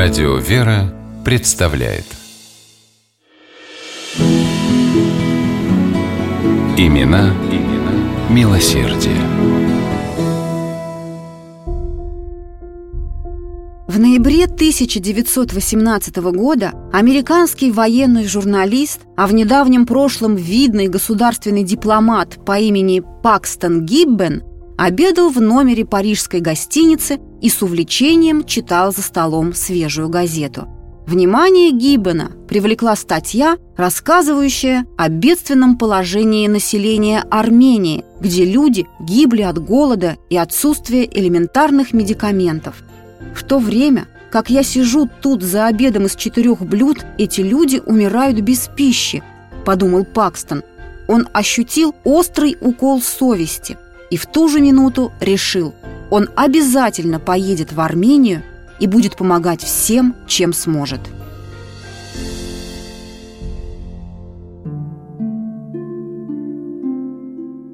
Радио «Вера» представляет Имена, имена милосердие. В ноябре 1918 года американский военный журналист, а в недавнем прошлом видный государственный дипломат по имени Пакстон Гиббен обедал в номере парижской гостиницы и с увлечением читал за столом свежую газету. Внимание Гиббена привлекла статья, рассказывающая о бедственном положении населения Армении, где люди гибли от голода и отсутствия элементарных медикаментов. В то время, как я сижу тут за обедом из четырех блюд, эти люди умирают без пищи, подумал Пакстон. Он ощутил острый укол совести – и в ту же минуту решил, он обязательно поедет в Армению и будет помогать всем, чем сможет.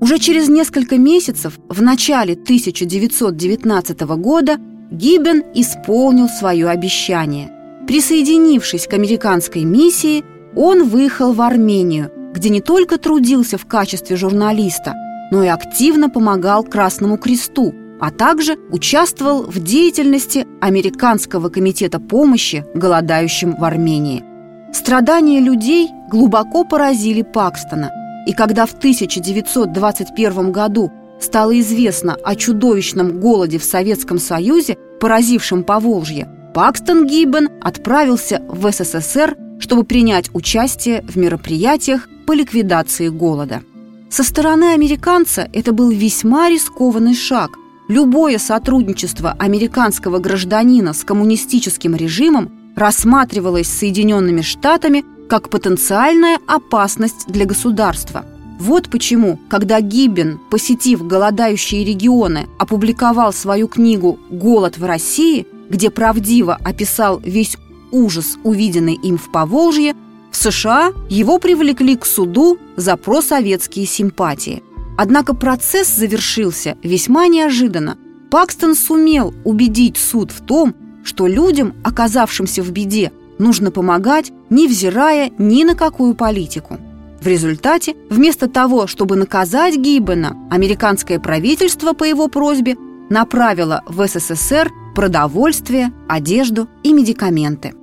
Уже через несколько месяцев, в начале 1919 года, Гиббен исполнил свое обещание. Присоединившись к американской миссии, он выехал в Армению, где не только трудился в качестве журналиста – но и активно помогал Красному Кресту, а также участвовал в деятельности Американского комитета помощи голодающим в Армении. Страдания людей глубоко поразили Пакстона, и когда в 1921 году стало известно о чудовищном голоде в Советском Союзе, поразившем Поволжье, Пакстон Гиббен отправился в СССР, чтобы принять участие в мероприятиях по ликвидации голода. Со стороны американца это был весьма рискованный шаг. Любое сотрудничество американского гражданина с коммунистическим режимом рассматривалось Соединенными Штатами как потенциальная опасность для государства. Вот почему, когда Гиббен, посетив голодающие регионы, опубликовал свою книгу «Голод в России», где правдиво описал весь ужас, увиденный им в Поволжье, в США его привлекли к суду за просоветские симпатии. Однако процесс завершился весьма неожиданно. Пакстон сумел убедить суд в том, что людям, оказавшимся в беде, нужно помогать, невзирая ни на какую политику. В результате, вместо того, чтобы наказать Гиббена, американское правительство по его просьбе направило в СССР продовольствие, одежду и медикаменты.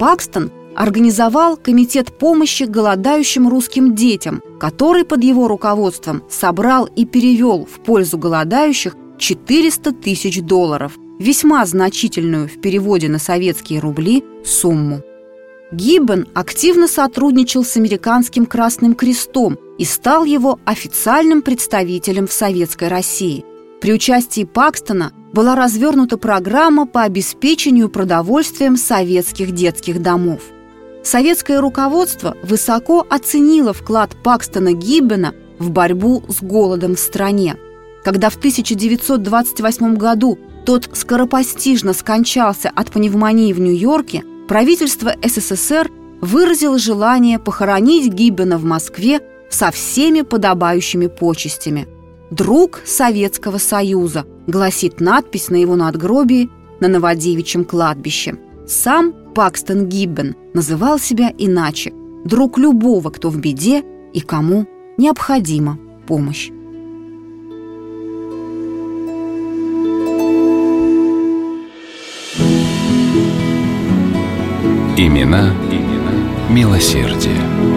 Пакстон организовал комитет помощи голодающим русским детям, который под его руководством собрал и перевел в пользу голодающих 400 тысяч долларов, весьма значительную в переводе на советские рубли сумму. Гиббен активно сотрудничал с Американским Красным Крестом и стал его официальным представителем в Советской России. При участии Пакстона была развернута программа по обеспечению продовольствием советских детских домов. Советское руководство высоко оценило вклад Пакстона Гиббена в борьбу с голодом в стране. Когда в 1928 году тот скоропостижно скончался от пневмонии в Нью-Йорке, правительство СССР выразило желание похоронить Гиббена в Москве со всеми подобающими почестями – «Друг Советского Союза», гласит надпись на его надгробии на Новодевичьем кладбище. Сам Пакстон Гиббен называл себя иначе – друг любого, кто в беде и кому необходима помощь. Имена, имена милосердие.